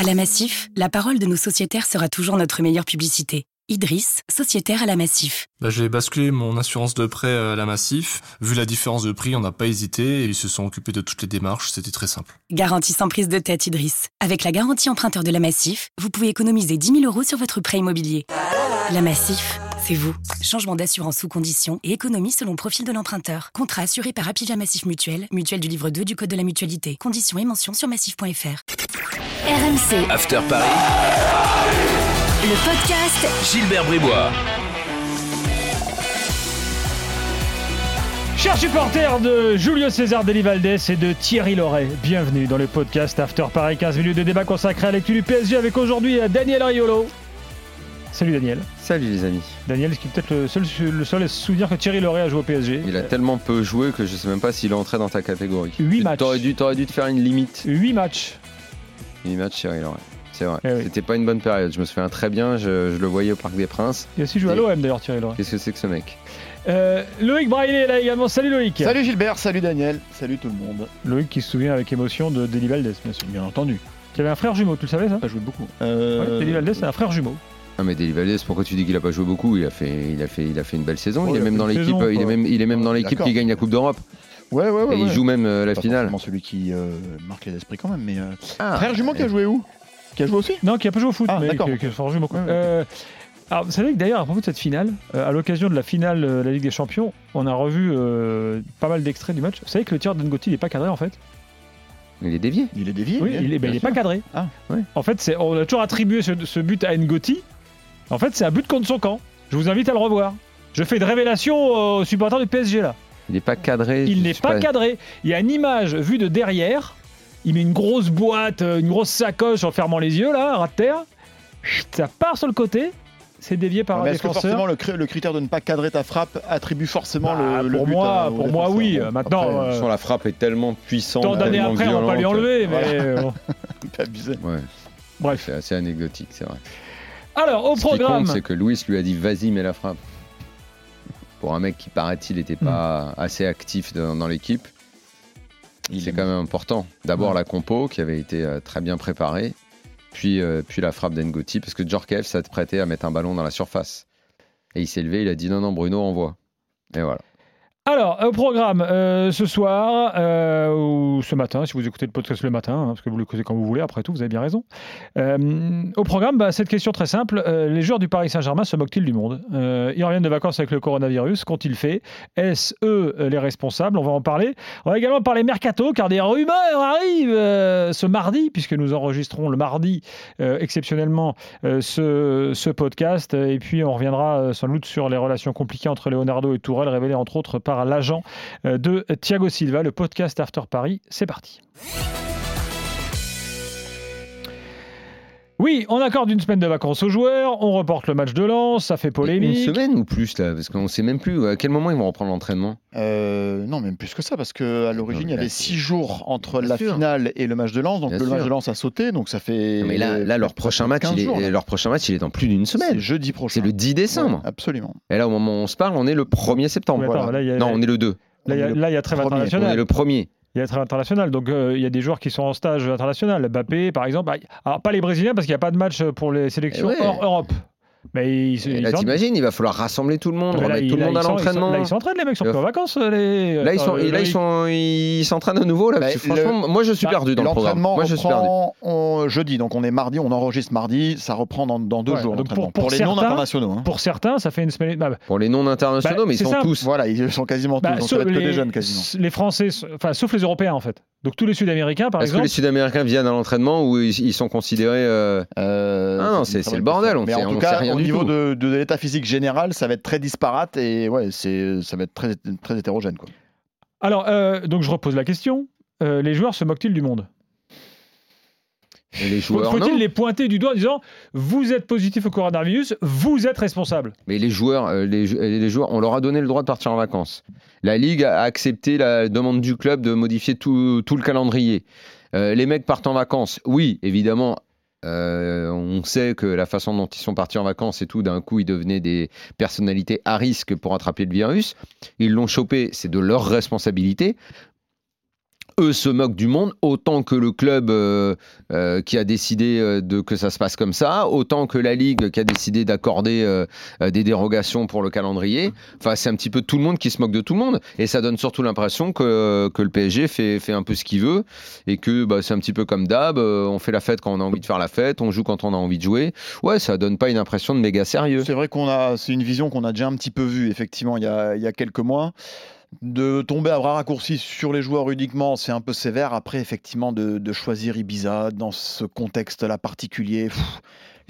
À la Massif, la parole de nos sociétaires sera toujours notre meilleure publicité. Idriss, sociétaire à la Massif. Bah, j'ai basculé mon assurance de prêt à la Massif. Vu la différence de prix, on n'a pas hésité et ils se sont occupés de toutes les démarches. C'était très simple. Garantie sans prise de tête, Idriss. Avec la garantie emprunteur de la Massif, vous pouvez économiser 10 000 euros sur votre prêt immobilier. La Massif, c'est vous. Changement d'assurance sous condition et économie selon profil de l'emprunteur. Contrat assuré par Apivia Massif Mutuel, mutuelle du livre 2 du Code de la mutualité. Conditions et mentions sur massif.fr. RMC, After Paris, le podcast Gilbert Bribois. Chers supporters de Julio César Delivaldes et de Thierry Loret, bienvenue dans le podcast After Paris, 15 minutes de débat consacré à l'actu du PSG avec aujourd'hui Daniel Riolo. Salut Daniel. Salut les amis. Daniel, est-ce qu'il est peut-être le seul, le seul à se souvenir que Thierry Loret a joué au PSG Il a tellement peu joué que je sais même pas s'il est entré dans ta catégorie. Huit Tu- matchs. T'aurais dû, t'aurais dû te faire une limite. 8 matchs. Une match Cyril, ouais. C'est vrai. Eh oui. C'était pas une bonne période. Je me souviens très bien. Je, je le voyais au Parc des Princes. Il a aussi joué à l'OM d'ailleurs Thierry Loret. Qu'est-ce que c'est que ce mec? Euh, Loïc Braillet est là également. Salut Loïc. Salut Gilbert, salut Daniel, salut tout le monde. Loïc qui se souvient avec émotion de Delivaldes, bien, sûr, bien entendu. Qui avait un frère jumeau, tu le savais ça? Pas joué beaucoup. Ouais, Euh, Delivaldes c'est un frère jumeau. Ah mais Delivaldes, pourquoi tu dis qu'il a pas joué beaucoup? Il a fait, il a fait, il a fait une belle saison. Il il est même dans l'équipe. Il est même, il est même dans Ouais, l'équipe qui gagne la Coupe d'Europe. Ouais, ouais, ouais. Et il joue même euh, la Pas finale. celui qui euh, marque les esprits quand même, mais. euh, Ah, Frère jumeau qui a joué où? Qui a joué aussi? Non, qui a pas joué au foot, Ah, mais d'accord. qui. Ouais. Euh, alors, vous savez que d'ailleurs, à propos de cette finale, euh, à l'occasion de la finale euh, de la Ligue des Champions, on a revu euh, pas mal d'extraits du match. Vous savez que le tir d'Engoti n'est pas cadré en fait? Il est dévié. Il est dévié Oui, bien- il est, ben, il bien est pas cadré. Ah, ouais. En fait, c'est, on a toujours attribué ce, ce but à Ngoti. En fait, c'est un but contre son camp. Je vous invite à le revoir. Je fais de révélation aux supporters du PSG là. Il n'est pas cadré. Il n'est pas cadré. Il y a une image vue de derrière. Il met une grosse boîte, euh, une grosse sacoche en fermant les yeux là, ras de terre. Ça part sur le côté. C'est dévié par Ah, un mais Est-ce que forcément le, cri- le critère de ne pas cadrer ta frappe attrue forcément Bah, le, le pour but moi, à- pour moi, oui. Bon, Maintenant, après, De toute façon, euh, la frappe est tellement puissante. tant d'années tellement après, on va pas lui violente. enlever. Mais Voilà. euh, bon. on peut abuser. Ouais, bref. c'est assez anecdotique, c'est vrai. Alors, au Ce qui compte, programme. c'est que Louis lui a dit vas-y, mets la frappe. Pour un mec qui, paraît-il, n'était pas assez actif dans, dans l'équipe, Il c'est est- quand même important. D'abord Ouais. la compo qui avait été euh, très bien préparée, puis, euh, puis la frappe d'Engoti, parce que Djorkaeff s'est prêté à mettre un ballon dans la surface. Et il s'est levé, il a dit non, non, Bruno, envoie. Et voilà. Alors, au programme, euh, ce soir, euh, ou ce matin, si vous écoutez le podcast le matin, hein, parce que vous l'écoutez quand vous voulez, après tout, vous avez bien raison. Euh, au programme, bah, cette question très simple, les joueurs du Paris Saint-Germain se moquent-ils du monde? Ils reviennent de vacances avec le coronavirus, qu'ont-ils fait? Est-ce eux les responsables? On va en parler. On va également parler mercato, car des rumeurs arrivent ce mardi, puisque nous enregistrons le mardi exceptionnellement ce, ce podcast. Et puis, on reviendra sans doute sur les relations compliquées entre Leonardo et Tourelle, révélées entre autres par l'agent euh, de Thiago Silva. Le podcast After Paris, c'est parti. Oui, on accorde une semaine de vacances aux joueurs, on reporte le match de Lens, ça fait Une polémique. semaine ou plus, là Parce qu'on ne sait même plus à quel moment ils vont reprendre l'entraînement? Euh, non, même plus que ça, parce qu'à l'origine, il y avait six jours entre la sûr. finale et le match de Lens. Donc Bien le match de Lens a sauté, donc ça fait. Mais là, là leur, prochain match, 15 il est, jours, leur prochain match, il est dans plus d'une C'est semaine. jeudi prochain. C'est le 10 décembre. Ouais, absolument. Et là, au moment où on se parle, on est le 1er septembre. Oui, attends, voilà. là, a, Non, on est le 2. là, il y a- trêve premier. On est internationale. le 1er. Il y a donc euh, il y a des joueurs qui sont en stage international. Mbappé, par exemple. Ah, Alors, pas les Brésiliens, parce qu'il n'y a pas de match pour les sélections Eh ouais. hors Europe. Mais ils, ils là, sont- t'imagines, il va falloir rassembler tout le monde, là, remettre ils- tout le là, monde à ils sont- ils sont- l'entraînement. Là, ils s'entraînent, les mecs sont Il va plus en vacances. Les... Là, ils sont, euh, là, ils sont, ils s'entraînent à nouveau. Là, Bah, parce franchement, moi, je suis bah, perdu dans le programme. L'entraînement Moi, je suis perdu. reprend on- jeudi, donc on est mardi, on enregistre mardi, ça reprend dans, dans deux Ouais, jours. donc pour- pour pour, les certains- non internationaux. hein. Pour certains, ça fait une semaine. bah, Pour les non internationaux, Bah, mais ils sont ça. tous. Voilà, ils sont quasiment bah, tous, sauf va être que les, des jeunes quasiment. les Français, enfin, sauf les Européens en fait. Donc tous les Sud-Américains, par Est-ce que exemple. les Sud-Américains viennent à l'entraînement ou ils, ils sont considérés euh, Euh, Ah non, c'est- le bordel, on Mais sait- en rien au du niveau tout. de, de l'état physique général, ça va être très disparate et ouais, c'est ça va être très très hétérogène quoi. Alors, euh, donc je repose la question. Euh, les joueurs se moquent-ils du monde? Et les joueurs Faut-il non les pointer du doigt en disant vous êtes positif au coronavirus, vous êtes responsable? Mais les joueurs, euh, les, jou- les joueurs, on leur a donné le droit de partir en vacances. La Ligue a accepté la demande du club de modifier tout, tout le calendrier. Euh, les mecs partent en vacances. Oui, évidemment, euh, on sait que la façon dont ils sont partis en vacances et tout, d'un coup, ils devenaient des personnalités à risque pour attraper le virus. Ils l'ont chopé, c'est de leur responsabilité. Eux se moquent du monde autant que le club euh, euh, qui a décidé euh, de que ça se passe comme ça, autant que la ligue qui a décidé d'accorder des dérogations pour le calendrier. Enfin, c'est un petit peu tout le monde qui se moque de tout le monde et ça donne surtout l'impression que, que le PSG fait, fait un peu ce qu'il veut et que bah, c'est un petit peu comme d'hab. on fait la fête quand on a envie de faire la fête, on joue quand on a envie de jouer. Ouais, ça donne pas une impression de méga sérieux. C'est vrai qu'on a, c'est une vision qu'on a déjà un petit peu vue effectivement il y a, il y a quelques mois. De tomber à bras raccourcis sur les joueurs uniquement, c'est un peu sévère. Après, effectivement, de, choisir Ibiza dans ce contexte-là particulier,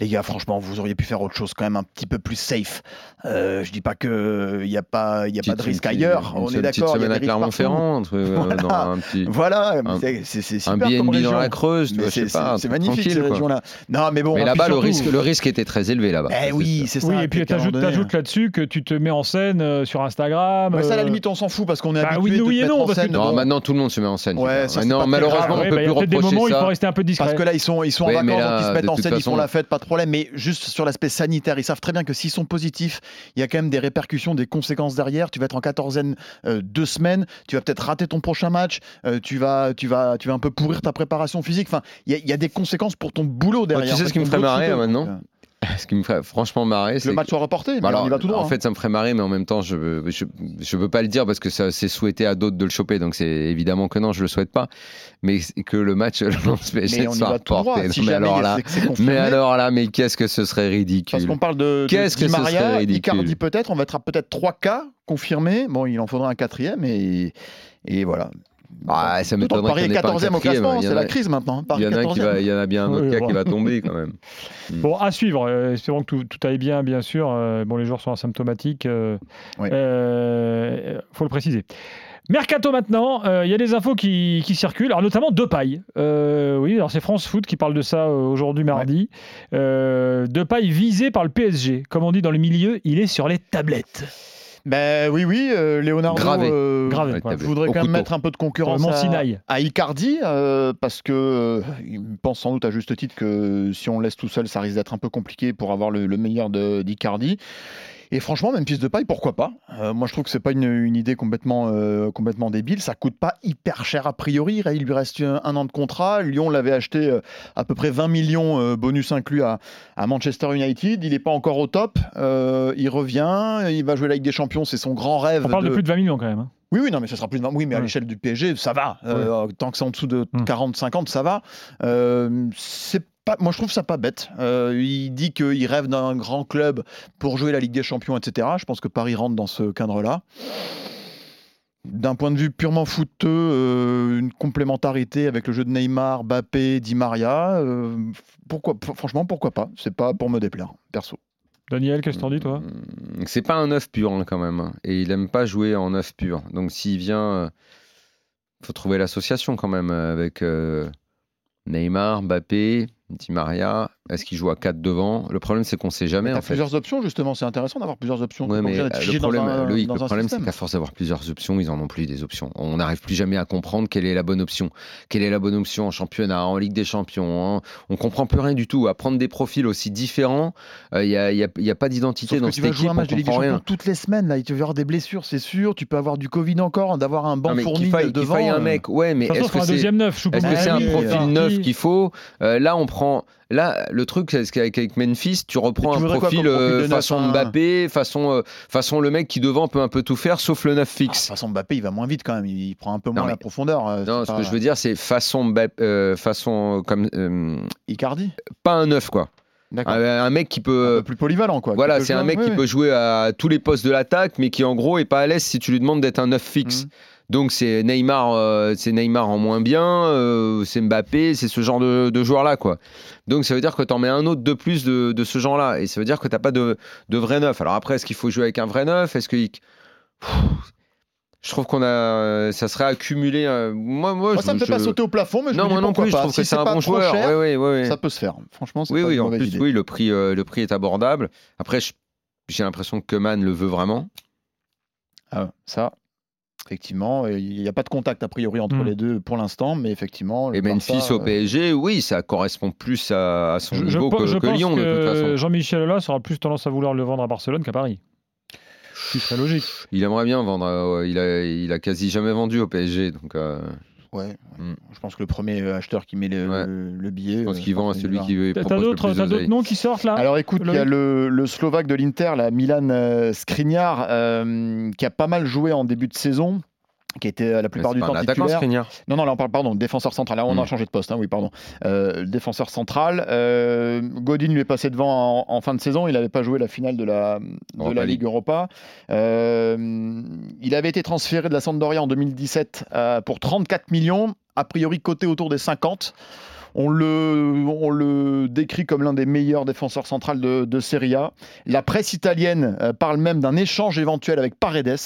les gars, franchement, vous auriez pu faire autre chose quand même un petit peu plus safe. Euh, je dis pas que il y a pas, il y a pas de Petite- risque une- ailleurs. une On est petite d'accord. a semaine à. Clermont-Ferrand, euh, Voilà. un petit. Voilà, c'est- Un BNB dans région. la Creuse, c'est magnifique quoi. régions-là. Non, mais bon. Mais et là-bas, le risque, le risque était très élevé là-bas. Eh oui, c'est ça. Oui, et puis les t'ajoutes là-dessus que tu te mets en scène euh, sur Instagram. Ça, à la euh, limite, on s'en fout parce qu'on est bah habitué oui, non, en parce que- scène. Non, maintenant tout le monde se met en scène. Ouais, ça, très malheureusement, grave. on peut bah, il y plus a peut-être des reprocher moments où il faut rester un peu discret. Parce que là, ils sont, ils sont Ouais, en vacances, là, donc ils se mettent en scène, ils font la fête, pas de problème. Mais juste sur l'aspect sanitaire, ils savent très bien que s'ils sont positifs, il y a quand même des répercussions, des conséquences derrière. Tu vas être en quatorzaine euh, deux semaines, tu vas peut-être rater ton prochain match, euh, tu, vas, tu, vas, tu vas un peu pourrir ta préparation physique. Enfin, il y, a- il y a des conséquences pour ton boulot derrière. tu sais En ce qui me ferait marrer, hein, maintenant Ce qui me ferait franchement marrer, c'est Le que- match soit reporté, mais Bah alors, on y va tout droit. en hein. fait, ça me ferait marrer, mais en même temps, je veux, je, je veux pas le dire parce que c'est souhaité à d'autres de le choper, donc c'est évidemment que non, je le souhaite pas. Mais que le match lance PSG soit reporté. Si mais alors là, mais alors là, mais qu'est-ce que ce serait Parce ridicule qu'on parle de, Qu'est-ce que ce serait ridicule? Icardi peut-être, on va être peut-être trois cas confirmés. Bon, il en faudra un quatrième et, et voilà. Ah, ça m'étonnerait Paris est qu'il n'y en ait pas un 14e au quatrième. classement, Il y c'est en a- la crise maintenant. hein. Il y en a un qui 14e. va, il y en a bien un autre Oui, cas qui va tomber quand même. Bon, à suivre. euh, espérons que tout, tout aille bien, bien sûr. Euh, bon, les joueurs sont asymptomatiques. euh, Oui. euh, faut le préciser. Mercato maintenant, euh, il y a des infos qui, qui circulent, alors notamment Depay. Euh, oui, alors c'est France Foot qui parle de ça aujourd'hui mardi. Euh, Depay visé par le PSG. Comme on dit dans le milieu, il est sur les tablettes. Ben oui, oui, euh, Leonardo Gravé. euh, Gravé, Ouais, voudrait Au quand même mettre un peu de concurrence à, à Icardi euh, parce que euh, il pense sans doute à juste titre que si on le laisse tout seul, ça risque d'être un peu compliqué pour avoir le, le meilleur de- d'Icardi. Et franchement, même piste de paille, pourquoi pas? Euh, Moi, je trouve que c'est pas une, une idée complètement, euh, complètement débile. Ça coûte pas hyper cher a priori. Il lui reste un, un an de contrat. Lyon l'avait acheté euh, à peu près 20 millions, euh, bonus inclus, à, à Manchester United. Il n'est pas encore au top. Euh, il revient. Il va jouer la Ligue des Champions. C'est son grand rêve. On parle de... de- plus de 20 millions quand même. hein. oui, oui, non, mais ça sera plus de 20. Oui, mais à l'échelle du PSG, ça va. Euh, Tant que c'est en dessous de Hmm. 40-50, ça va. Euh, c'est pas, moi, je trouve ça pas bête. Euh, il dit qu'il rêve d'un grand club pour jouer la Ligue des Champions, etc. Je pense que Paris rentre dans ce cadre-là. D'un point de vue purement footeux, euh, une complémentarité avec le jeu de Neymar, Mbappé, Di Maria, euh, pourquoi, franchement, pourquoi pas? C'est pas pour me déplaire, perso. Daniel, qu'est-ce que t'en dis toi? Mm, C'est pas un neuf pur hein, quand même. hein. Et il aime pas jouer en neuf pur. Donc s'il vient, euh, faut trouver l'association quand même avec euh, Neymar, Mbappé, Di Maria. Est-ce qu'il joue à 4 devant? Le problème c'est qu'on sait jamais T'as en fait. plusieurs options, justement. C'est intéressant d'avoir plusieurs options. Ouais, mais euh, le dans problème, un- Loïc, dans le un problème c'est qu'à force d'avoir plusieurs options, ils en ont plus des options. On n'arrive plus jamais à comprendre quelle est la bonne option. Quelle est la bonne option en championnat, en Ligue des Champions. hein. On comprend plus rien du tout. À prendre des profils aussi différents, il n'y a, y a- y a pas d'identité dans que tu cette vas jouer un match de Ligue des Champions rien. toutes les semaines. Là, tu vas avoir des blessures, c'est sûr. Tu peux avoir du Covid encore, d'avoir un banc Non, fourni qu'il faille, devant. faille un euh, mec, ouais, mais est-ce il faut que un c'est deuxième neuf. est-ce que c'est un profil euh, neuf qu'il faut? Euh, Là, on prend. Là, le truc, c'est qu'avec avec Memphis, tu reprends tu un quoi profil, euh, façon un- Mbappé, façon, euh, façon le mec qui devant peut un peu tout faire, sauf le neuf Ah, de toute fixe. façon, Mbappé, il va moins vite quand même. Il prend un peu moins Non, mais- la profondeur. euh, non, ce que je veux dire, c'est façon Mbappé, façon comme Icardi. pas un neuf quoi. D'accord. Un, un mec qui un peut. peu plus polyvalent, quoi. Voilà, c'est un mec oui, qui oui. peut jouer à tous les postes de l'attaque, mais qui en gros est pas à l'aise si tu lui demandes d'être un neuf fixe. Mhm. Donc c'est Neymar, euh, c'est Neymar en moins bien, euh, c'est Mbappé, c'est ce genre de, de joueur là quoi. Donc ça veut dire que tu en mets un autre de plus de, de ce genre là, et ça veut dire que t'as pas de, de vrai neuf. Alors après, est-ce qu'il faut jouer avec un vrai neuf? Est-ce que je trouve qu'on a, ça serait accumulé. euh, moi, moi, Moi, je, ça me fait je- pas sauter au plafond, mais je Non, me dis moi non plus. Je trouve Si que c'est un bon joueur. cher. Ça peut se faire. Franchement, c'est Oui, pas oui, une en plus, idée. oui, le prix, euh, le prix est abordable. Après, j'ai l'impression que Man le veut vraiment. Ah, ça, effectivement, il n'y a pas de contact a priori entre Hmm. les deux pour l'instant, mais effectivement. Et Memphis au euh, PSG, oui, ça correspond plus à, à son Je, je niveau pe- que, je que pense Lyon, de toute façon. Jean-Michel Aulas aura plus tendance à vouloir le vendre à Barcelone qu'à Paris. Ce qui serait logique. Il aimerait bien vendre. euh, il, a, il a quasi jamais vendu au PSG. Donc, euh, Ouais, ouais. Mm. je pense que le premier acheteur qui met le, Ouais. le- le billet. Je pense euh, qu'il vend à celui qui veut T'as d'autres noms qui sortent là Alors écoute, il y a le, le Slovaque de l'Inter, la Milan euh, Skriniar, euh, qui a pas mal joué en début de saison, qui était euh, la plupart du temps titulaire. Non, non, là on parle, pardon, défenseur central. Là on a Mm. changé de poste, hein, oui, pardon. Euh, défenseur central. Euh, Godin lui est passé devant en, en fin de saison. Il n'avait pas joué la finale de la, de Europa la. Ligue Europa. Euh, il avait été transféré de la Sampdoria en 2017 euh, pour 34 millions, a priori coté autour des 50. On le, on le décrit comme l'un des meilleurs défenseurs centrales de, de Serie A. La presse italienne parle même d'un échange éventuel avec Paredes.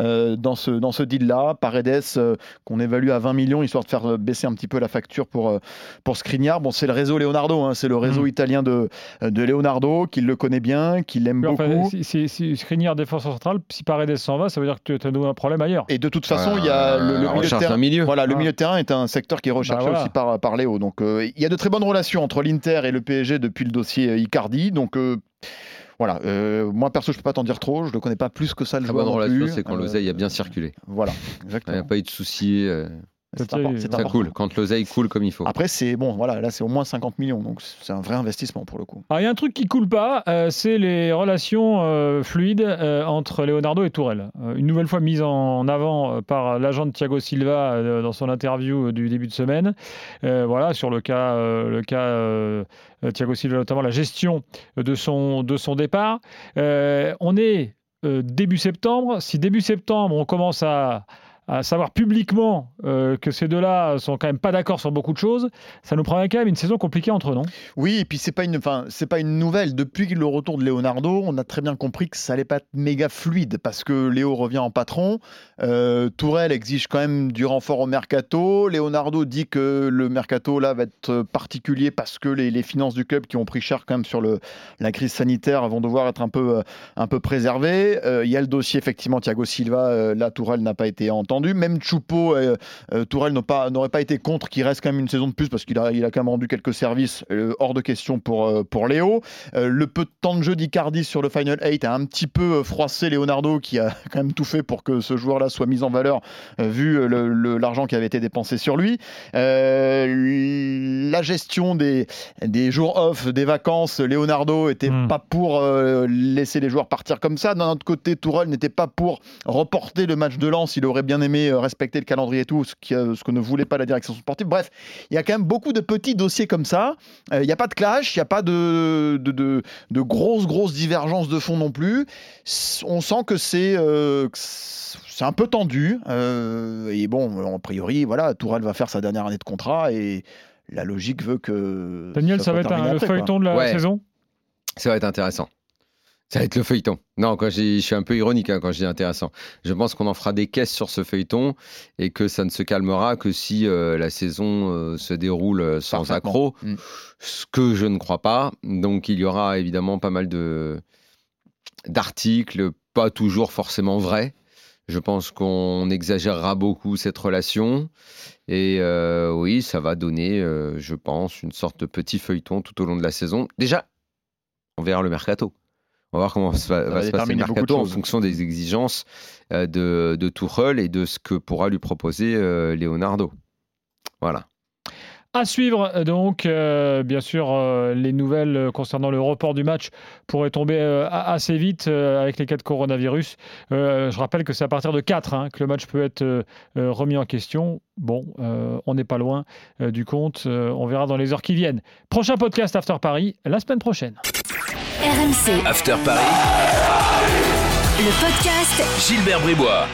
Euh, dans ce, dans ce deal-là, Paredes euh, qu'on évalue à 20 millions histoire de faire euh, baisser un petit peu la facture pour, euh, pour Skriniar. Bon, c'est le réseau Leonardo, hein, c'est le réseau Mm. italien de, de Leonardo, qui le connaît bien, qui l'aime beaucoup. enfin, si, si, si Skriniar défenseur central, si Paredes s'en va, ça veut dire que tu as un problème ailleurs. Et de toute façon, il y a le, le milieu de terrain. milieu. Voilà, le Ah. milieu de terrain est un secteur qui est recherché Bah voilà. aussi par, par Léo. Donc, euh, il y a de très bonnes relations entre l'Inter et le PSG depuis le dossier Icardi. Donc, euh, voilà. euh, moi, perso, je peux pas t'en dire trop. Je ne connais pas plus que ça le Très joueur bonne non relation, plus. c'est quand Euh, l'oseille a bien circulé. Voilà, Il n'y exactement. a pas eu de soucis. C'est important. coule. Quand l'oseille coule comme il faut. Après, c'est bon, voilà, là, c'est au moins 50 millions. Donc, c'est un vrai investissement pour le coup. Alors, il y a un truc qui coule pas, euh, c'est les relations euh, fluides euh, entre Leonardo et Tourelle. Euh, une nouvelle fois mise en avant par l'agent de Thiago Silva euh, dans son interview du début de semaine. Euh, voilà, sur le cas, euh, le cas Thiago Silva, notamment la gestion de son, de son départ. Euh, on est euh, début septembre. Si début septembre, on commence à à savoir publiquement euh, que ces deux-là sont quand même pas d'accord sur beaucoup de choses, ça nous prend quand même une saison compliquée entre non? Oui, et puis c'est pas une, enfin, c'est pas une nouvelle. Depuis le retour de Leonardo, on a très bien compris que ça allait pas être méga fluide parce que Léo revient en patron. Euh, Tourelle exige quand même du renfort au mercato. Leonardo dit que le mercato là va être particulier parce que les, finances du club qui ont pris cher quand même sur le, la crise sanitaire vont devoir être un peu, euh, un peu préservées. Euh, Il y a le dossier effectivement Thiago Silva. là, Tourelle n'a pas été entendu. Même Choupo, euh, euh, Tourelle n'aurait pas, été contre qu'il reste quand même une saison de plus parce qu'il a, il a quand même rendu quelques services euh, hors de question pour, euh, pour Léo. Le peu de temps de jeu d'Icardi sur le Final 8 a un petit peu froissé Leonardo qui a quand même tout fait pour que ce joueur-là soit mis en valeur vu l'argent qui avait été dépensé sur lui. La gestion des, des jours off, des vacances, Leonardo était Mm. pas pour laisser les joueurs partir comme ça. D'un autre côté, Tourelle n'était pas pour reporter le match de Lens. Il aurait bien aimé euh, respecter le calendrier et tout, ce, qui, euh, ce que ne voulait pas la direction sportive. Bref, il y a quand même beaucoup de petits dossiers comme ça. Euh, Il n'y a pas de clash, il n'y a pas de, de, de- de grosses, grosses divergences de fond non plus. On sent que c'est euh, c'est un peu tendu. euh, et bon, a priori, voilà, Tourelle va faire sa dernière année de contrat et la logique veut que. Daniel, ça, va être un, le après, quoi. feuilleton de la Ouais. saison? Ça va être intéressant. Ça va être le feuilleton. Non, quand je suis un peu ironique hein, quand je dis intéressant. Je pense qu'on en fera des caisses sur ce feuilleton et que ça ne se calmera que si euh, la saison euh, se déroule euh, sans accroc, Mm. ce que je ne crois pas. Donc il y aura évidemment pas mal de d'articles, pas toujours forcément vrais. Je pense qu'on exagérera beaucoup cette relation. Et euh, oui, ça va donner, je pense, une sorte de petit feuilleton tout au long de la saison. Déjà, on verra le mercato. On va voir comment ça va, se passer le mercato en fonction des exigences euh, de, de Tuchel et de ce que pourra lui proposer euh, Leonardo. Voilà. À suivre, euh, donc, euh, bien sûr, euh, les nouvelles concernant le report du match pourraient tomber euh, assez vite euh, avec les cas de coronavirus. Euh, je rappelle que c'est à partir de 4 hein, que le match peut être remis en question. Bon, euh, on n'est pas loin euh, du compte. Euh, on verra dans les heures qui viennent. Prochain podcast After Paris, la semaine prochaine. RMC, After Paris, le podcast. Gilbert Bribois.